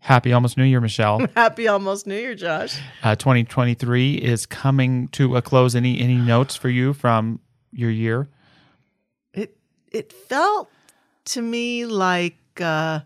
Happy almost New Year, Michelle. Happy almost New Year, Josh. Uh, 2023 is coming to a close. Any any notes for you from your year? It it felt to me like uh,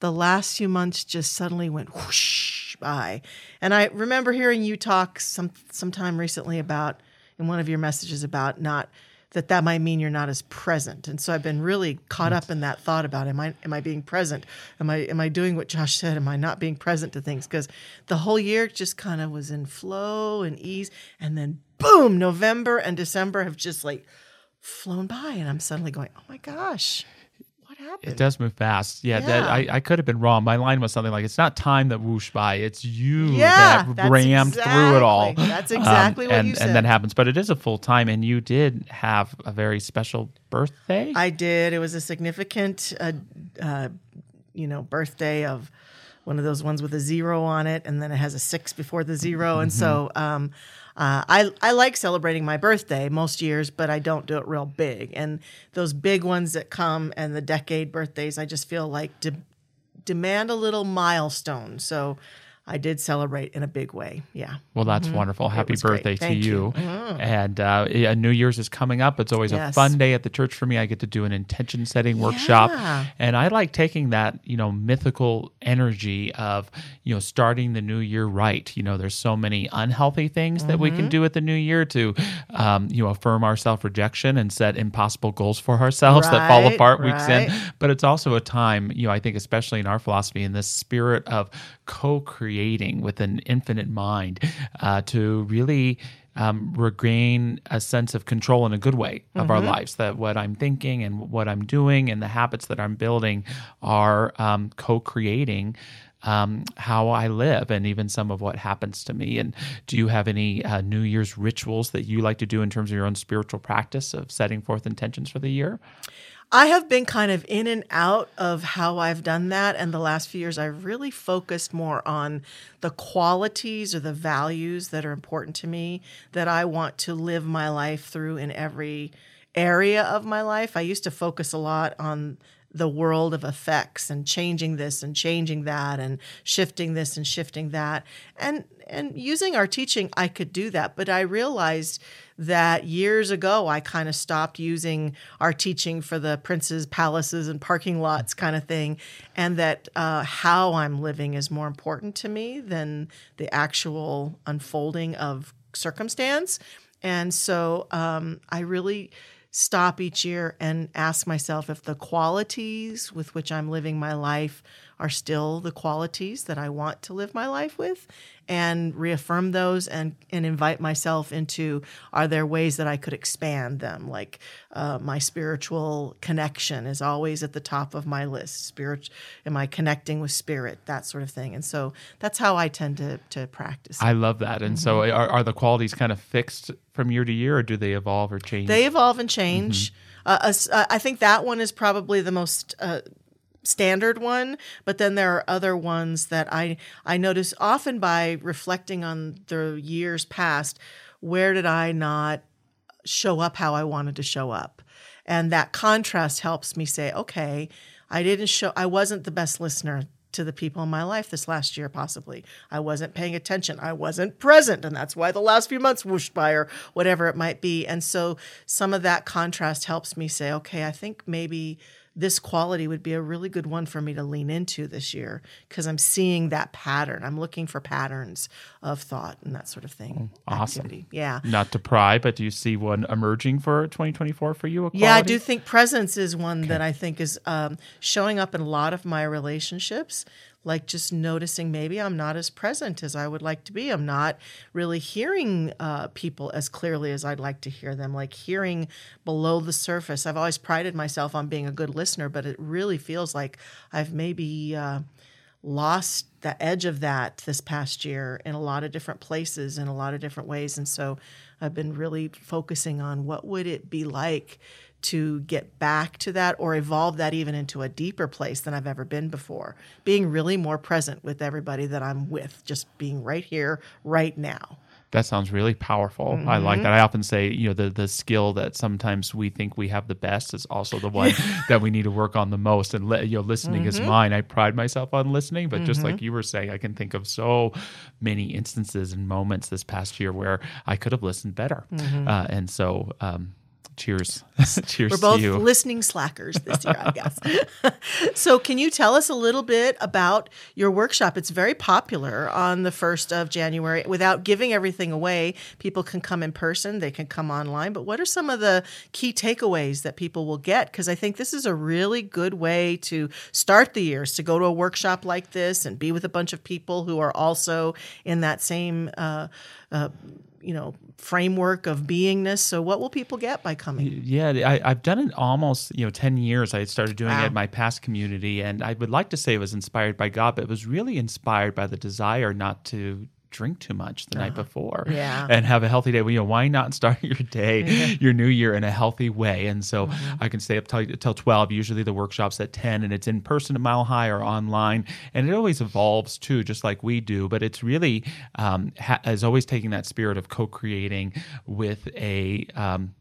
the last few months just suddenly went whoosh by, and I remember hearing you talk some sometime recently about in one of your messages about not that that might mean you're not as present. And so I've been really caught up in that thought about am I am I being present? Am I am I doing what Josh said? Am I not being present to things? Because the whole year just kind of was in flow and ease, and then boom, November and December have just like flown by, and I'm suddenly going, oh my gosh. It does move fast. Yeah, Yeah. That, I, I could have been wrong. My line was something like, "It's not time that whooshed by; it's you Yeah, that that's rammed through it all." Um, exactly- that's exactly what and, you said. And that happens, but it is a full time, and you did have a very special birthday. I did. It was a significant, uh, uh, you know, birthday of one of those ones with a zero on it, and then it has a six before the 0 And so, um, uh, I I like celebrating my birthday most years, but I don't do it real big. And those big ones that come and the decade birthdays, I just feel like de- demand a little milestone. So. I did celebrate in a big way. Yeah. Well, that's wonderful. Happy great. birthday to Thank you. you. Mm. And uh, yeah, New Year's is coming up. It's always a fun day at the church for me. I get to do an intention setting workshop. Yeah. And I like taking that, you know, mythical energy of, you know, starting the new year right. You know, there's so many unhealthy things that we Mm-hmm. can do at the new year to, um, you know, affirm our self rejection and set impossible goals for ourselves that fall Right, apart weeks in. But it's also a time, you know, I think, especially in our philosophy, in this spirit of co creating with an infinite mind uh, to really um, regain a sense of control in a good way of our lives. That what I'm thinking and what I'm doing and the habits that I'm building are um, co creating. Um, how I live and even some of what happens to me. And do you have any uh, New Year's rituals that you like to do in terms of your own spiritual practice of setting forth intentions for the year? I have been kind of in and out of how I've done that. And the last few years, I've really focused more on the qualities or the values that are important to me that I want to live my life through in every area of my life. I used to focus a lot on the world of effects and changing this and changing that and shifting this and shifting that. And and using our teaching I could do that but I realized that years ago I kind of stopped using our teaching for the princes palaces and parking lots kind of thing and that uh, how I'm living is more important to me than the actual unfolding of circumstance. And so um, I really stop each year and ask myself if the qualities with which I'm living my life are still the qualities that I want to live my life with and reaffirm those and, and invite myself into are there ways that I could expand them? Like uh, my spiritual connection is always at the top of my list. Spirit, am I connecting with spirit? That sort of thing. And so that's how I tend to, to practice. I love that. And so, are, are the qualities kind of fixed from year to year, or do they evolve or change? They evolve and change. Uh, us- uh, I think that one is probably the most uh, standard one, but then there are other ones that I I notice often by reflecting on the years past. Where did I not show up how I wanted to show up? And that contrast helps me say, okay, I didn't show, I wasn't the best listener to the people in my life this last year, possibly. I wasn't paying attention. I wasn't present. And that's why the last few months whooshed by or whatever it might be. And so some of that contrast helps me say, okay, I think maybe this quality would be a really good one for me to lean into this year because I'm seeing that pattern. I'm looking for patterns of thought and that sort of thing. awesome. Activity. Yeah. Not to pry, but do you see one emerging for 2024 for you? a Yeah, I do think presence is one that I think is um, showing up in a lot of my relationships. Like just noticing maybe I'm not as present as I would like to be. I'm not really hearing uh, people as clearly as I'd like to hear them, like hearing below the surface. I've always prided myself on being a good listener, but it really feels like I've maybe. Uh, lost the edge of that this past year in a lot of different places in a lot of different ways and so i've been really focusing on what would it be like to get back to that or evolve that even into a deeper place than i've ever been before being really more present with everybody that i'm with just being right here right now That sounds really powerful. I like Mm-hmm. that. I often say, you know, the the skill that sometimes we think we have the best is also the one that we need to work on the most. And you know, listening is Mm-hmm. mine. I pride myself on listening, but just like you were saying, I can think of so many instances and moments this past year where I could have listened better. Uh, and so, um, cheers, cheers. We're both listening slackers this year, I guess. so, can you tell us a little bit about your workshop? It's very popular on the 1st of January. Without giving everything away, people can come in person, they can come online. But what are some of the key takeaways that people will get? Because I think this is a really good way to start the years to go to a workshop like this and be with a bunch of people who are also in that same. Uh, uh, you know, framework of beingness. So, what will people get by coming? Yeah, I, I've done it almost you know ten years. I started doing Wow. it in my past community, and I would like to say it was inspired by God, but it was really inspired by the desire not to drink too much the night before Uh-huh. Yeah. and have a healthy day well, you know why not start your day your new year in a healthy way and so Mm-hmm. i can stay up till, till 12 usually the workshop's at 10 and it's in person at mile high or online and it always evolves too just like we do but it's really um, ha- is always taking that spirit of co-creating with a um,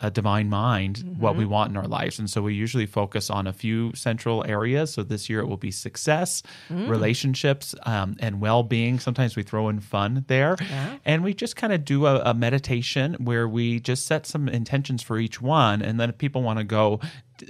a divine mind what we want in our lives. And so we usually focus on a few central areas. So this year it will be success, relationships, um, and well being. Sometimes we throw in fun there. And we just kind of do a, a meditation where we just set some intentions for each one. And then if people want to go,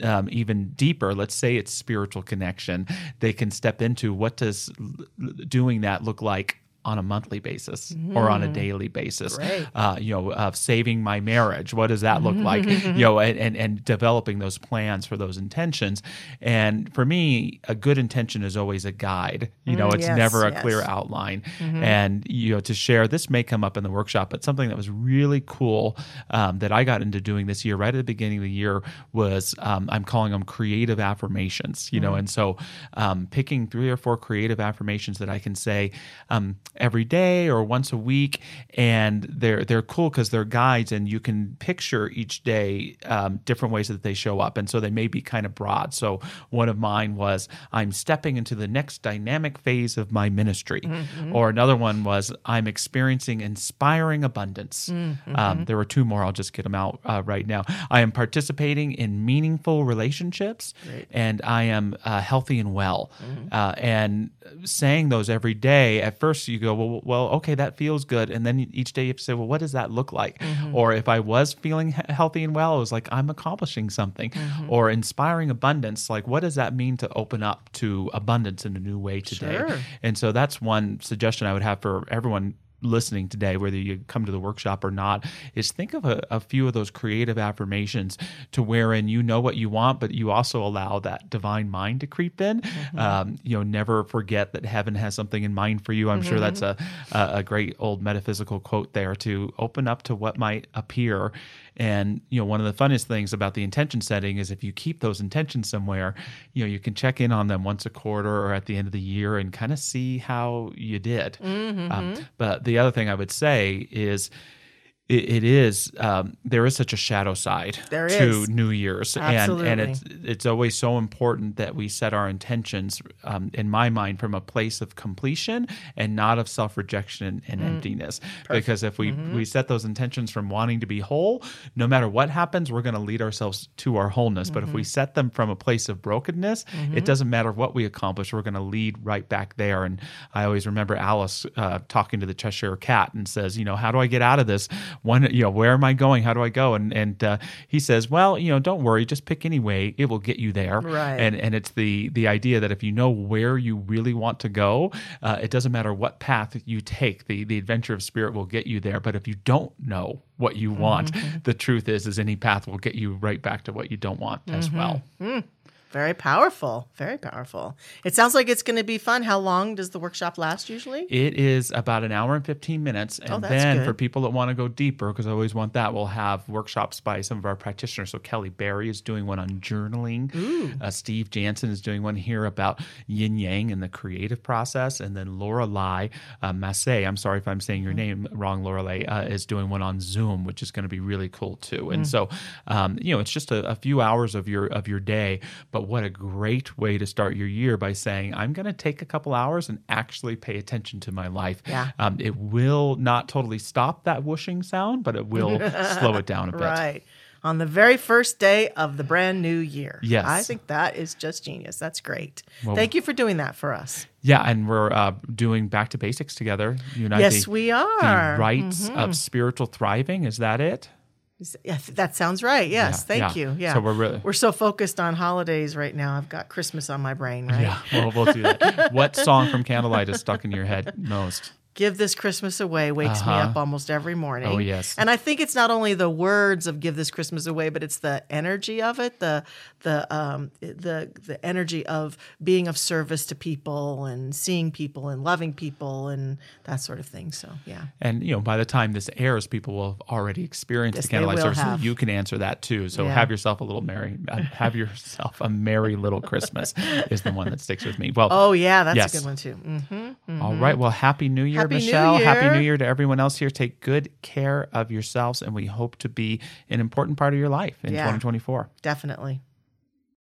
um, even deeper let's say it's spiritual connection they can step into what does l- doing that look like on a monthly basis or on a daily basis uh, you know, of saving my marriage. What does that look like? you know, and, and, and developing those plans for those intentions. And for me, a good intention is always a guide. You know, Mm, it's yes, never a yes. clear outline. And, you know, to share, this may come up in the workshop, but something that was really cool um, that I got into doing this year, right at the beginning of the year, was um, I'm calling them creative affirmations, you know, and so um, picking three or four creative affirmations that I can say um, every day or once a week, and they're they're cool because they're guides, and you can picture each day um, different ways that they show up, and so they may be kind of broad. So one of mine was I'm stepping into the next dynamic phase of my ministry, or another one was I'm experiencing inspiring abundance. Um, there were two more. I'll just get them out uh, right now. I am participating in meaningful relationships, and I am uh, healthy and well. Uh, and saying those every day, at first you go, well, well, okay, that feels good, and then each day you have to say, well, what does that look like? Mm-hmm. Or if I was feeling healthy and well, it was like I'm accomplishing something. Mm-hmm. Or inspiring abundance, like what does that mean to open up to abundance in a new way today? Sure. And so that's one suggestion I would have for everyone listening today, whether you come to the workshop or not, is think of a, a few of those creative affirmations to wherein you know what you want, but you also allow that divine mind to creep in. Um, you know, never forget that heaven has something in mind for you. I'm sure that's a, a a great old metaphysical quote there to open up to what might appear. And you know, one of the funnest things about the intention setting is if you keep those intentions somewhere, you know, you can check in on them once a quarter or at the end of the year and kind of see how you did. Um, but the other thing I would say is. It, it is um, there is such a shadow side There to is. New Year's, and and it's it's always so important that we set our intentions, um, in my mind, from a place of completion and not of self rejection and emptiness. Because if we we set those intentions from wanting to be whole, no matter what happens, we're going to lead ourselves to our wholeness. But if we set them from a place of brokenness, it doesn't matter what we accomplish, we're going to lead right back there. And I always remember Alice uh, talking to the Cheshire Cat and says, you know, how do I get out of this? One, you know, where am I going? How do I go? And and uh, he says, well, you know, don't worry, just pick any way, it will get you there. Right. And and it's the the idea that if you know where you really want to go, uh, it doesn't matter what path you take. The the adventure of spirit will get you there. But if you don't know what you want, the truth is, is any path will get you right back to what you don't want as well. Very powerful. Very powerful. It sounds like it's going to be fun. How long does the workshop last usually? It is about an hour and 15 minutes. And Oh, then good. for people that want to go deeper, because I always want that, we'll have workshops by some of our practitioners. So Kelly Barry is doing one on journaling. Uh, Steve Jansen is doing one here about yin yang and the creative process. And then Laura Lai uh, Massey, I'm sorry if I'm saying Mm. your name wrong, Laura Lai, uh, is doing one on Zoom, which is going to be really cool too. Mm. And so, um, you know, it's just a, a few hours of your of your day, but But what a great way to start your year by saying, I'm going to take a couple hours and actually pay attention to my life. Yeah. Um, it will not totally stop that whooshing sound, but it will slow it down a bit. Right. On the very first day of the brand new year. Yes. I think that is just genius. That's great. Thank you for doing that for us. Yeah, and we're uh, doing back to basics together. You and I, Yes, the- we are. Mm-hmm. Rights of spiritual thriving. Is that it? Yeah, that sounds right. Yes, Yeah, thank yeah. you. Yeah. So we're really- we're so focused on holidays right now. I've got Christmas on my brain, right? Yeah, well, we'll do that. what song from Candlelight is stuck in your head most? Give this Christmas away wakes me Uh-huh. up almost every morning. Oh, yes. And I think it's not only the words of give this Christmas away, but it's the energy of it, the the um the the energy of being of service to people and seeing people and loving people and that sort of thing. So yeah. And you know, by the time this airs, people will have already experienced Yes, the candlelight service. have. You can answer that too. So Yeah. have yourself a little merry, uh, have yourself a merry little Christmas is the one that sticks with me. Well, Oh yeah, that's Yes. a good one too. Hmm all right. Well, happy New Year, Happy New Michelle. Happy New Year to everyone else here. Take good care of yourselves, and we hope to be an important part of your life in Yeah. 2024. Definitely.